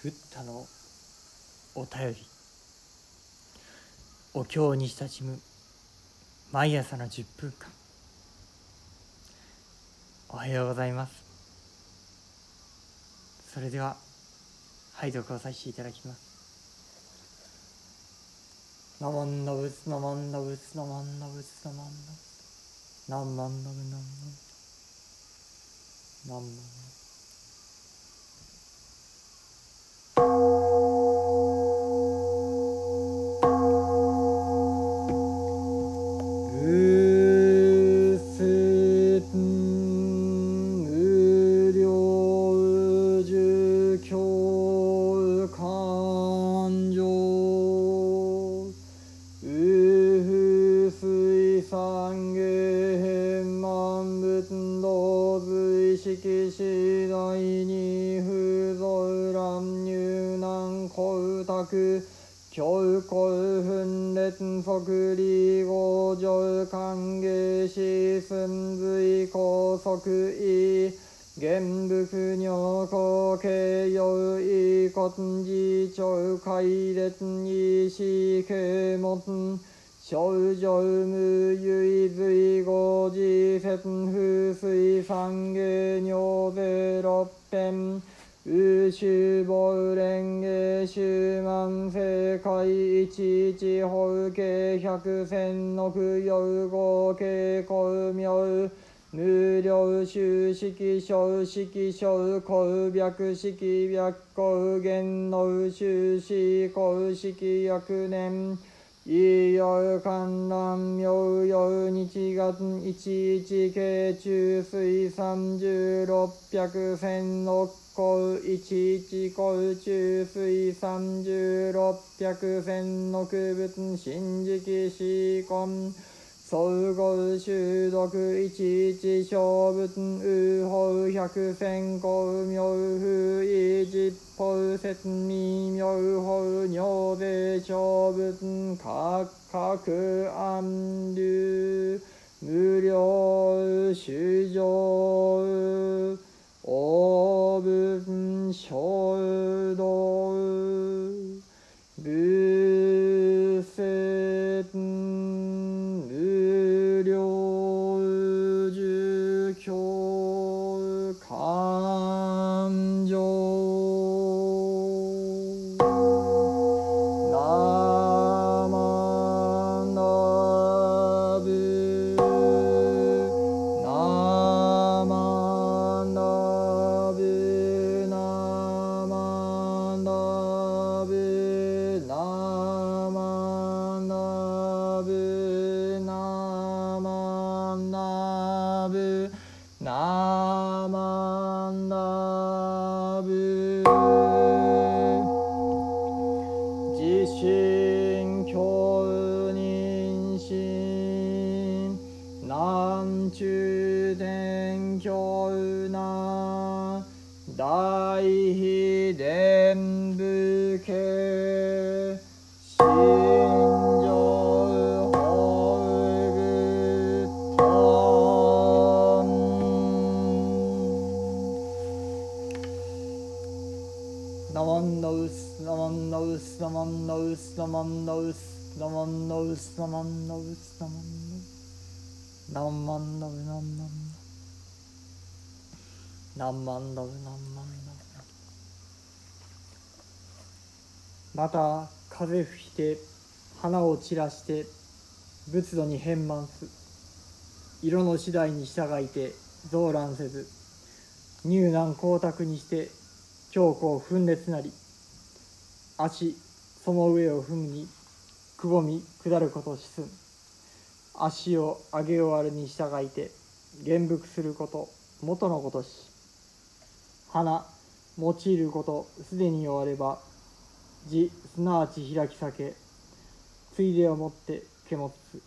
ブッダのお便り。お経に親しむ毎朝の10分間。おはようございます。それでは拝読をさせていただきます。ナモンノブスナモンノブスナモンノブスナモンノブスナモンノブナモンノブナモンノブ即利合上歓迎し寸髄高速意玄武不尿高形容意骨自長開列に死刑文少女無唯随語自節風水三芸尿税六辺宇宙亡連芸周満世界一地方形百千億有合計公明無料収式小式小公白式白公元の収支公式約年いよ観覧明陽日月一一慶中水三十六百千六個一一個中水三十六百千六仏新時期四根総合修読一一小仏右法百千光明風一十法説未妙法尿税小仏各各安流無料修上大分小道仏大秘伝部モンノウスナモンノウスナモンノウスナモンノウスナモンノウスナモンノウスナモンノウスナモンノウナモンノウ何万ドル何万ドルまた風吹いて花を散らして仏土に変満す色の次第に従いて増乱せず入難光沢にして強行分裂なり足その上を踏むにくぼみ下ることしすん。足を上げ終わるに従いて現伏すること元のことし。花用いることすでに終われば字すなわち開き裂けついでをもって獣つ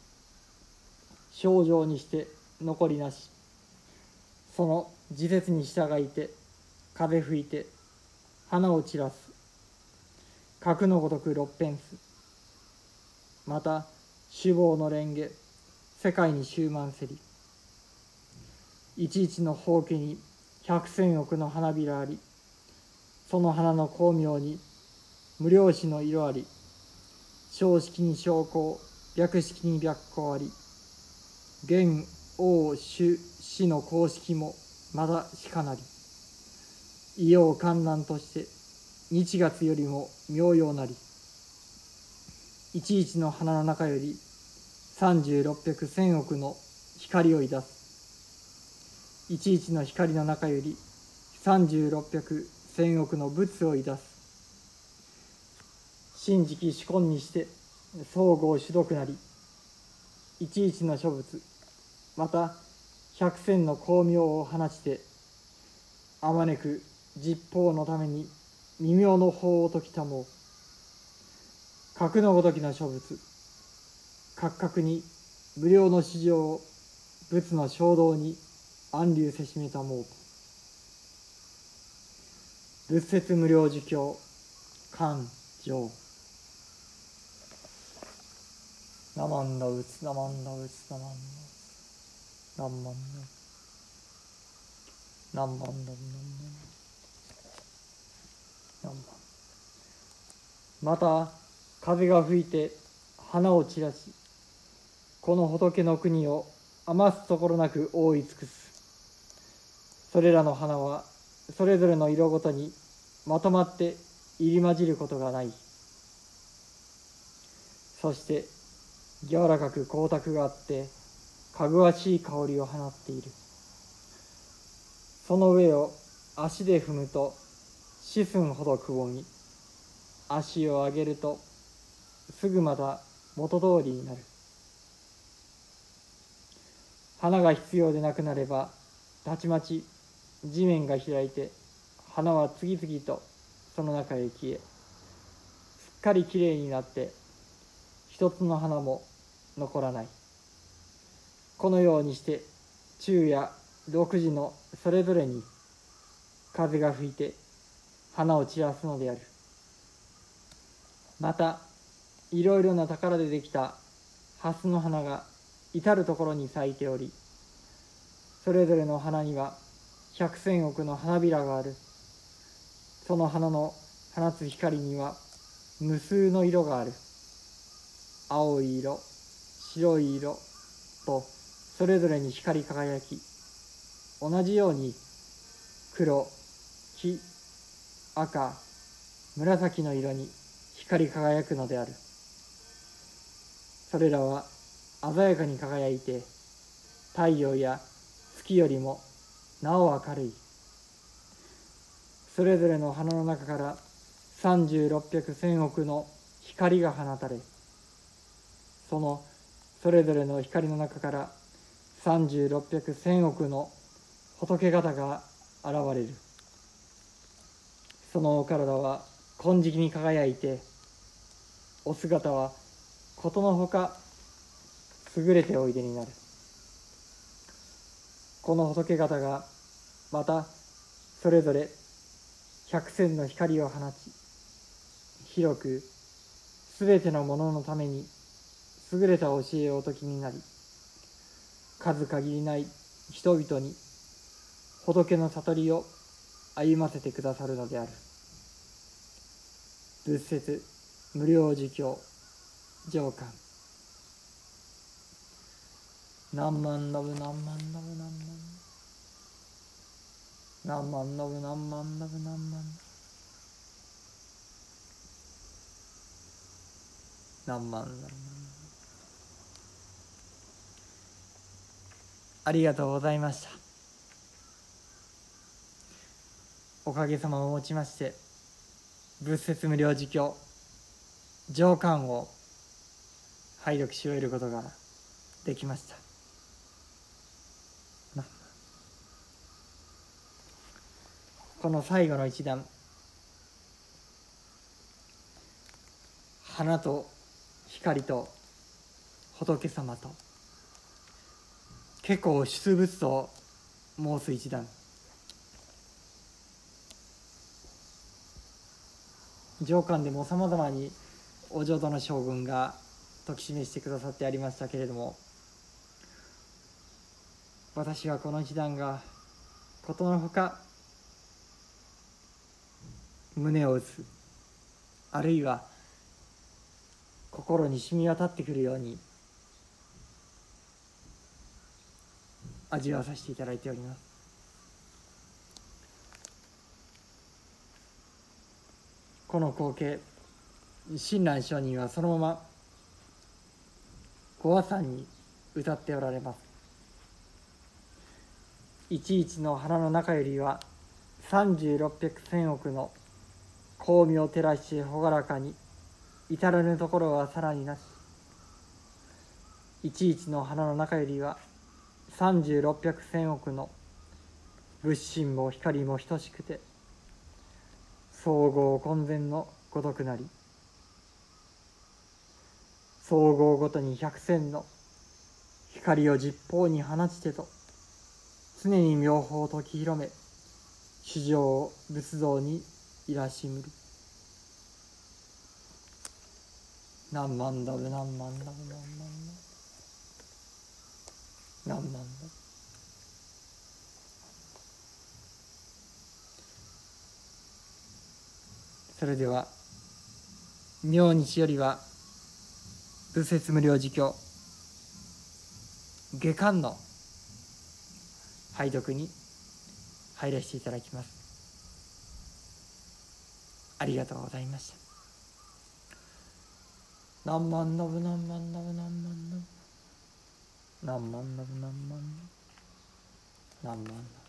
症状にして残りなし。その時節に従いて風吹いて花を散らす。核のごとく六辺すまた死亡の蓮華世界に終満せり。いちいちの宝家に百千億の花びらありその花の光明に無量子の色あり正式に昇降白式に白光あり現王主死の公式もまだしかなり。異様観覧として日月よりも妙用なり。いちいちの花の中より三十六百千億の光をいだす。いちいちの光の中より三十六百千億の仏をいだす。真直主根にして総合主読なりいちいちの諸仏また百戦の光明を放ちてあまねく実法のために微妙の法を解きたも格のごときの諸仏各々に無料の市場を仏の衝動に安流せしめたもう仏説無料儒教勘定ナマンダウツナマンダウツナマンダウツナマンダウツナマンダウツナマンマンナンマンまた風が吹いて花を散らしこの仏の国を余すところなく覆い尽くす。それらの花はそれぞれの色ごとにまとまって入り混じることがない。そして柔らかく光沢があってかぐわしい香りを放っている。その上を足で踏むと四寸ほどくぼみ。足を上げるとすぐまた元通りになる。花が必要でなくなればたちまち地面が開いて花は次々とその中へ消えすっかりきれいになって一つの花も残らない。このようにして昼夜6時のそれぞれに風が吹いて花を散らすのである。またいろいろな宝でできた蓮の花が至る所に咲いておりそれぞれの花には百千億の花びらがある。その花の放つ光には無数の色がある。青い色白い色とそれぞれに光り輝き同じように黒黄赤紫の色に光り輝くのである。それらは鮮やかに輝いて太陽や月よりもなお明るい。それぞれの花の中から三十六百千億の光が放たれそのそれぞれの光の中から三十六百千億の仏方が現れる。そのお体は金色に輝いてお姿はことのほか優れておいでになる。この仏方がまたそれぞれ百戦の光を放ち広くすべてのもののために優れた教えをお説きになり数限りない人々に仏の悟りを歩ませてくださるのである。仏説無料儒教上官。何万ノブ何万ノブ何万何万ノブ何万ノブ何万何万何万ありがとうございましたおかげさまをもちまして仏説無料儒教上巻を拝読し終えることができました。この最後の一段。花と光と仏様と。結構出物と申す一段。上巻でもさまざまにお浄土の将軍が説き示してくださってありましたけれども私はこの一段がことのほか胸を打つあるいは心に染み渡ってくるように味わわさせていただいております。この光景親鸞上人はそのままご和さんに歌っておられます。いちいちの花の中よりは三十六百千億の光明照らし朗らかに至らぬところはさらになし。いちいちの花の中よりは三十六百千億の仏心も光も等しくて総合混然のごとくなり総合ごとに百戦の光を十方に放ちてと常に妙法を説き広め主上仏像にいらしむる。何万ダブ何万ダブ何万ダブ何万ダブそれでは明日よりは仏説無料辞経。下巻の拝読に入らせていただきます。ありがとうございました。何万のぶ何万のぶ何万のぶ何万のぶ何万のぶ何万のぶ